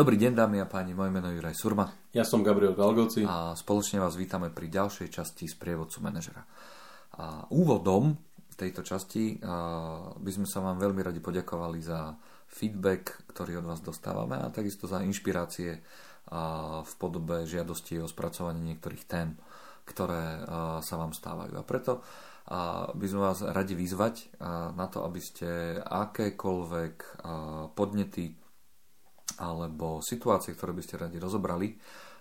Dobrý deň, dámy a páni, moje meno je Juraj Surma. Ja som Gabriel Galgoci. A spoločne vás vítame pri ďalšej časti z prievodcu manažera. A úvodom tejto časti by sme sa vám veľmi radi poďakovali za feedback, ktorý od vás dostávame a takisto za inšpirácie v podobe žiadosti o spracovanie niektorých tém, ktoré sa vám stávajú. A preto a by sme vás radi vyzvať na to, aby ste akékoľvek podnety alebo situácie, ktoré by ste radi rozobrali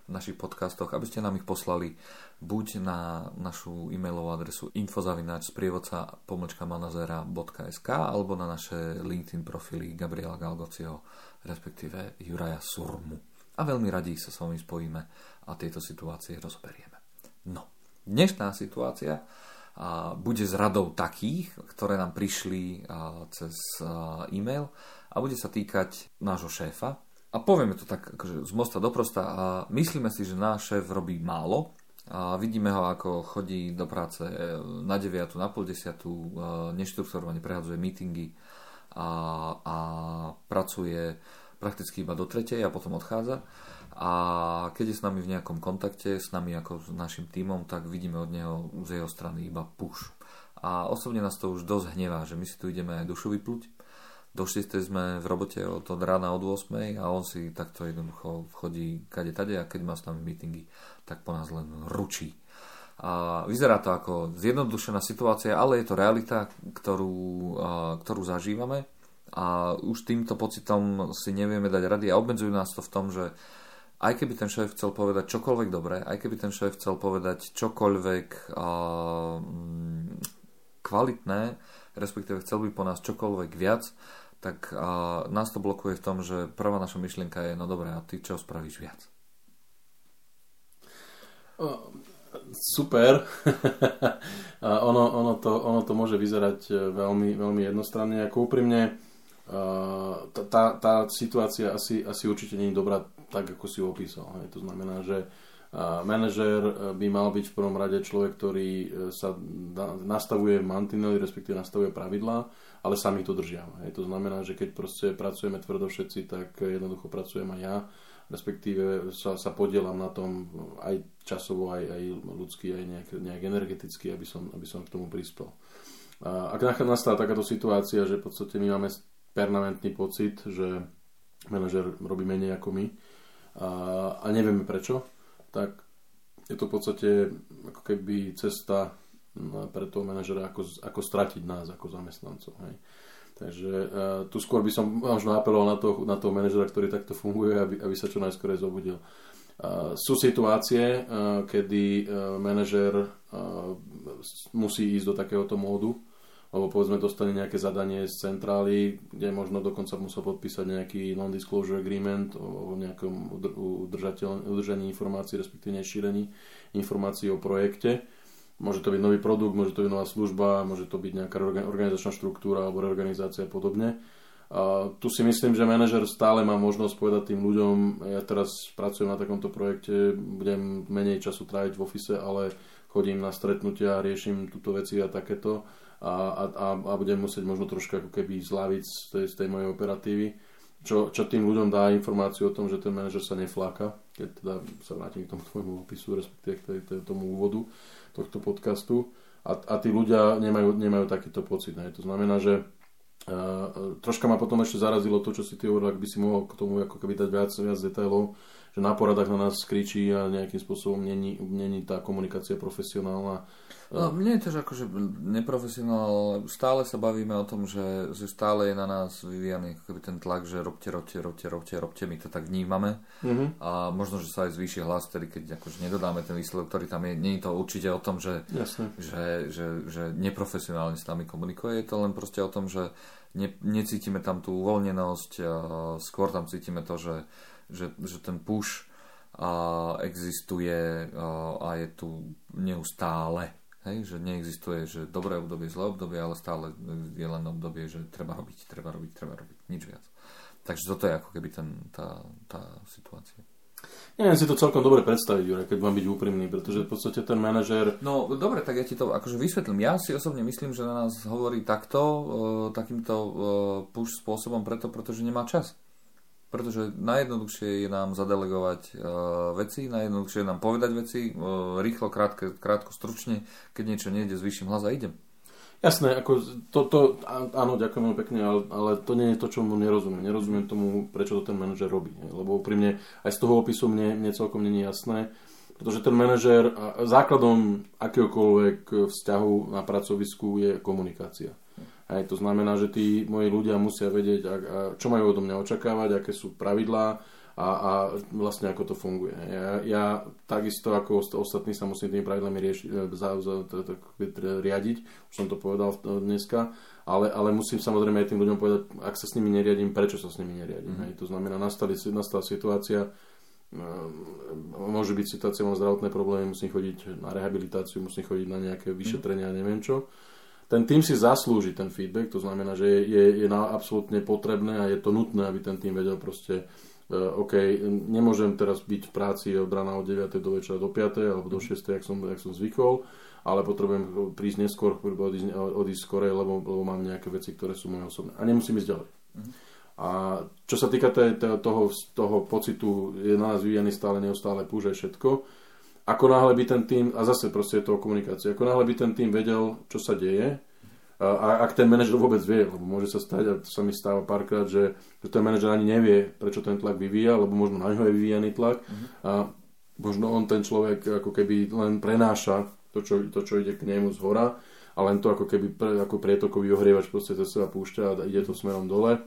v našich podcastoch, aby ste nám ich poslali buď na našu e-mailovú adresu infozavinač sprievodca pomlčka manazera.sk alebo na naše LinkedIn profily Gabriela Galgociho, respektíve Juraja Surmu. A veľmi radi sa s vami spojíme a tieto situácie rozoberieme. No, dnešná situácia bude s radou takých, ktoré nám prišli cez e-mail a bude sa týkať nášho šéfa. A povieme to tak akože z mosta do prosta a myslíme si, že náš šéf robí málo a vidíme ho, ako chodí do práce e, na 9, na pol 10, neštrukturovane prehadzuje meetingy a, a pracuje prakticky iba do tretej a potom odchádza. A keď je s nami v nejakom kontakte, s nami ako s našim tímom, tak vidíme od neho z jeho strany iba push. A osobne nás to už dosť hnevá, že my si tu ideme aj dušu vyplúť. Do 6. sme v robote od, od rána od 8. a on si takto jednoducho chodí kade tade a keď má s nami meetingy, tak po nás len ručí. A vyzerá to ako zjednodušená situácia, ale je to realita, ktorú, ktorú zažívame a už týmto pocitom si nevieme dať rady a obmedzujú nás to v tom, že aj keby ten šéf chcel povedať čokoľvek dobré, aj keby ten šéf chcel povedať čokoľvek uh, kvalitné, respektíve chcel by po nás čokoľvek viac, tak uh, nás to blokuje v tom, že prvá naša myšlienka je, no dobré, a ty čo spravíš viac? super. ono, ono, to, ono to môže vyzerať e, veľmi, veľmi jednostranne. Ako úprimne, tá, tá, tá situácia asi, asi určite nie je dobrá tak, ako si opísal. Hej. To znamená, že manažér e, by mal byť v prvom rade človek, ktorý e, sa nastavuje mantinely, respektíve nastavuje pravidlá, ale sami to držia. Hej. To znamená, že keď proste pracujeme tvrdo všetci, tak jednoducho pracujem aj ja, respektíve sa, sa podielam na tom aj časovo, aj, aj ľudsky, aj nejak, nejak energeticky, aby som, aby som k tomu prispel. Ak nastala takáto situácia, že v podstate my máme permanentný pocit, že manažer robí menej ako my a, a nevieme prečo, tak je to v podstate ako keby cesta pre toho manažera, ako, ako stratiť nás ako zamestnancov. Hej. Takže uh, tu skôr by som možno apeloval na, to, na toho manažera, ktorý takto funguje, aby, aby sa čo najskôr zobudil. Uh, sú situácie, uh, kedy manažer musí ísť do takéhoto módu, alebo povedzme dostane nejaké zadanie z centrály, kde možno dokonca musel podpísať nejaký non-disclosure agreement o nejakom udržaní informácií, respektíve nešírení informácií o projekte. Môže to byť nový produkt, môže to byť nová služba, môže to byť nejaká organizačná štruktúra alebo reorganizácia a podobne. A tu si myslím, že manažer stále má možnosť povedať tým ľuďom, ja teraz pracujem na takomto projekte, budem menej času tráviť v ofise, ale chodím na stretnutia, riešim túto veci a takéto a, a, a budem musieť možno trošku ako keby zlaviť z tej, z tej mojej operatívy, čo, čo tým ľuďom dá informáciu o tom, že ten manažer sa nefláka, keď teda sa vrátim k tomu tvojmu opisu, respektíve k tomu úvodu tohto podcastu a, a tí ľudia nemajú, nemajú takýto pocit. Ne? To znamená, že uh, troška ma potom ešte zarazilo to, čo si ty hovoril, ak by si mohol k tomu ako keby dať viac, viac detailov, že na poradách na nás kričí a nejakým spôsobom není, není tá komunikácia profesionálna No, mne je tiež akože neprofesionál, stále sa bavíme o tom, že, že stále je na nás vyvíjaný akoby ten tlak, že robte, robte, robte, robte, robte, my to tak vnímame. Mm-hmm. A možno, že sa aj zvýši hlas, tedy keď akože nedodáme ten výsledok, ktorý tam je. Nie je to určite o tom, že, že, že, že neprofesionálne s nami komunikuje, je to len proste o tom, že ne, necítime tam tú uvoľnenosť, skôr tam cítime to, že, že, že ten push a existuje a, je tu neustále. Hej, že neexistuje, že dobré obdobie, zlé obdobie, ale stále je len obdobie, že treba robiť, treba robiť, treba robiť, nič viac. Takže toto je ako keby ten, tá, tá situácia. Neviem si to celkom dobre predstaviť, Jure, keď mám byť úprimný, pretože v podstate ten manažér... No dobre, tak ja ti to akože vysvetlím. Ja si osobne myslím, že na nás hovorí takto, e, takýmto e, push spôsobom preto, pretože nemá čas. Pretože najjednoduchšie je nám zadelegovať uh, veci, najjednoduchšie je nám povedať veci, uh, rýchlo, krátke, krátko, stručne, keď niečo nejde, zvýšim hlas a idem. Jasné, ako to, to, áno, ďakujem veľmi pekne, ale, ale to nie je to, čo mu nerozumiem. Nerozumiem tomu, prečo to ten manažer robí. Lebo úprimne aj z toho opisu mne, mne celkom je jasné, pretože ten manažer, základom akéhokoľvek vzťahu na pracovisku je komunikácia. Hej, to znamená, že tí moji ľudia musia vedieť, a, a čo majú odo mňa očakávať, aké sú pravidlá a, a vlastne ako to funguje. Ja, ja takisto ako ostatní sa musím tými pravidlami rieši, e, za, za, za, riadiť, už som to povedal dneska, ale, ale musím samozrejme aj tým ľuďom povedať, ak sa s nimi neriadím, prečo sa s nimi neriadím. Mm-hmm. Hej, to znamená, nastali, nastala situácia, e, môže byť situácia, mám zdravotné problémy, musím chodiť na rehabilitáciu, musím chodiť na nejaké vyšetrenia, neviem čo ten tým si zaslúži ten feedback, to znamená, že je, je, na, absolútne potrebné a je to nutné, aby ten tým vedel proste uh, OK, nemôžem teraz byť v práci od rána od 9. do večera do 5. alebo do 6. jak som, jak som zvykol, ale potrebujem prísť neskôr, odísť, odísť skorej, lebo, lebo mám nejaké veci, ktoré sú moje osobné. A nemusím ísť ďalej. Mm. A čo sa týka toho, toho pocitu, je na nás vyvíjaný stále neustále púže všetko, ako náhle by ten tým, a zase proste je to o komunikácii, ako náhle by ten tým vedel, čo sa deje, a ak ten manažer vôbec vie, lebo môže sa stať, a to sa mi stáva párkrát, že, ten manažer ani nevie, prečo ten tlak vyvíja, lebo možno na ňo je vyvíjaný tlak. A možno on ten človek ako keby len prenáša to, čo, to, čo ide k nemu z hora a len to ako keby pre, ako prietokový ohrievač proste cez seba púšťa a ide to smerom dole,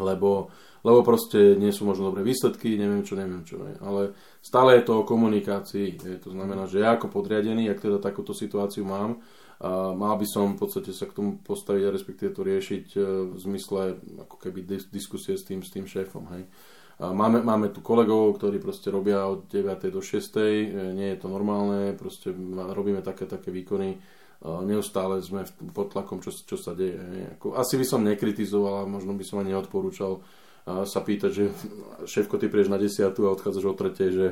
lebo lebo proste nie sú možno dobré výsledky, neviem čo, neviem čo. Ne. Ale stále je to o komunikácii. Je. To znamená, že ja ako podriadený, ak teda takúto situáciu mám, a mal by som v podstate sa k tomu postaviť a respektíve to riešiť e, v zmysle ako keby diskusie s tým, s tým šéfom. Hej. Máme, máme tu kolegov, ktorí proste robia od 9. do 6. E, nie je to normálne, proste robíme také, také výkony. Neustále sme pod tlakom, čo, čo sa deje. Ako, asi by som nekritizoval a možno by som ani neodporúčal sa pýtať, že šéfko, ty prieš na desiatu a odchádzaš o tretej, že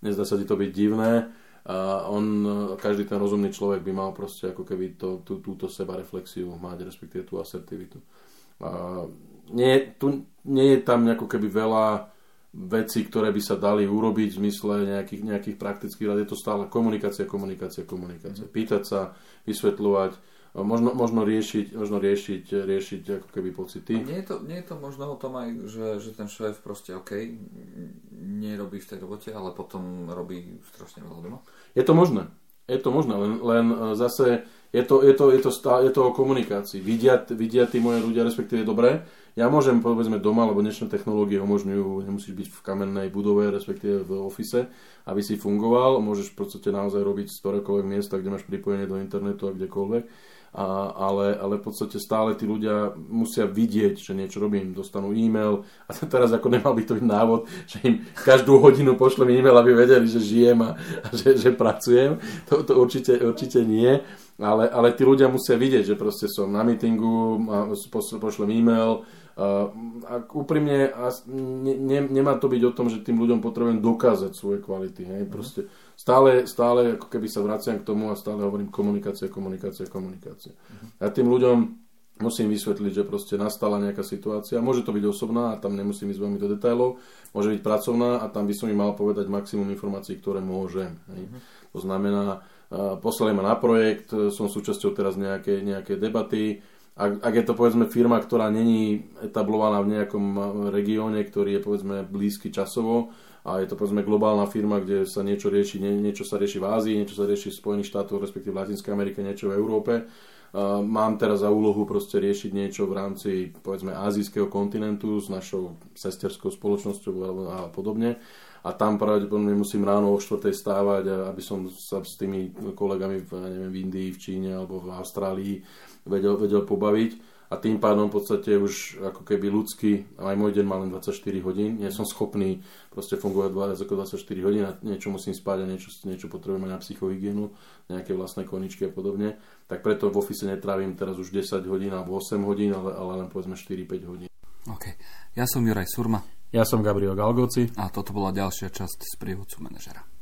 nezdá sa ti to byť divné. A on, každý ten rozumný človek by mal proste ako keby to, tú, túto seba reflexiu mať, respektíve tú asertivitu. A nie, tu, nie je tam ako keby veľa veci, ktoré by sa dali urobiť v zmysle nejakých, nejakých praktických rád. Je to stále komunikácia, komunikácia, komunikácia. Mhm. Pýtať sa, vysvetľovať, možno, možno, riešiť, možno riešiť, riešiť ako keby pocity. A nie je, to, nie je to možno o tom aj, že, že ten šéf proste OK, nerobí v tej robote, ale potom robí strašne veľa doma? Je to možné. Je to možné, len, len e, zase je to, je, to, je, to stále, je to o komunikácii. Vidia, vidia tí moje ľudia, respektíve dobre. Ja môžem, povedzme, doma, lebo dnešné technológie umožňujú, nemusíš byť v kamennej budove, respektíve v ofise, aby si fungoval. Môžeš v podstate naozaj robiť z ktorékoľvek miesta, kde máš pripojenie do internetu a kdekoľvek a, ale, ale v podstate stále tí ľudia musia vidieť, že niečo robím, dostanú e-mail a teraz ako nemal by to byť návod, že im každú hodinu pošlem e-mail, aby vedeli, že žijem a, a že, že pracujem. To, to určite, určite nie, ale, ale tí ľudia musia vidieť, že proste som na meetingu, pošlem e-mail, a, a úprimne a ne, ne, nemá to byť o tom, že tým ľuďom potrebujem dokázať svoje kvality. Hej? Proste, stále, stále ako keby sa vraciam k tomu a stále hovorím komunikácia, komunikácia, komunikácia. Uh-huh. Ja tým ľuďom musím vysvetliť, že proste nastala nejaká situácia. Môže to byť osobná a tam nemusím ísť veľmi do detailov. Môže byť pracovná a tam by som im mal povedať maximum informácií, ktoré môžem. Uh-huh. To znamená, poslali ma na projekt, som súčasťou teraz nejakej, nejakej debaty, ak, ak je to povedzme firma, ktorá není etablovaná v nejakom regióne, ktorý je povedzme blízky časovo, a je to povedzme globálna firma, kde sa niečo rieši, nie, niečo sa rieši v Ázii, niečo sa rieši v Spojených štátoch, respektíve v Latinskej Amerike, niečo v Európe. Uh, mám teraz za úlohu proste riešiť niečo v rámci povedzme azijského kontinentu s našou sesterskou spoločnosťou a podobne. A tam pravdepodobne musím ráno o 4. stávať, aby som sa s tými kolegami v, neviem, v Indii, v Číne alebo v Austrálii vedel, vedel pobaviť a tým pádom v podstate už ako keby ľudský, aj môj deň má len 24 hodín, nie som schopný proste fungovať ako 24 hodín a niečo musím spať a niečo, niečo potrebujem aj na psychohygienu, nejaké vlastné koničky a podobne, tak preto v ofise netrávim teraz už 10 hodín alebo 8 hodín, ale, ale len povedzme 4-5 hodín. OK. Ja som Juraj Surma. Ja som Gabriel Galgoci. A toto bola ďalšia časť z prievodcu manažera.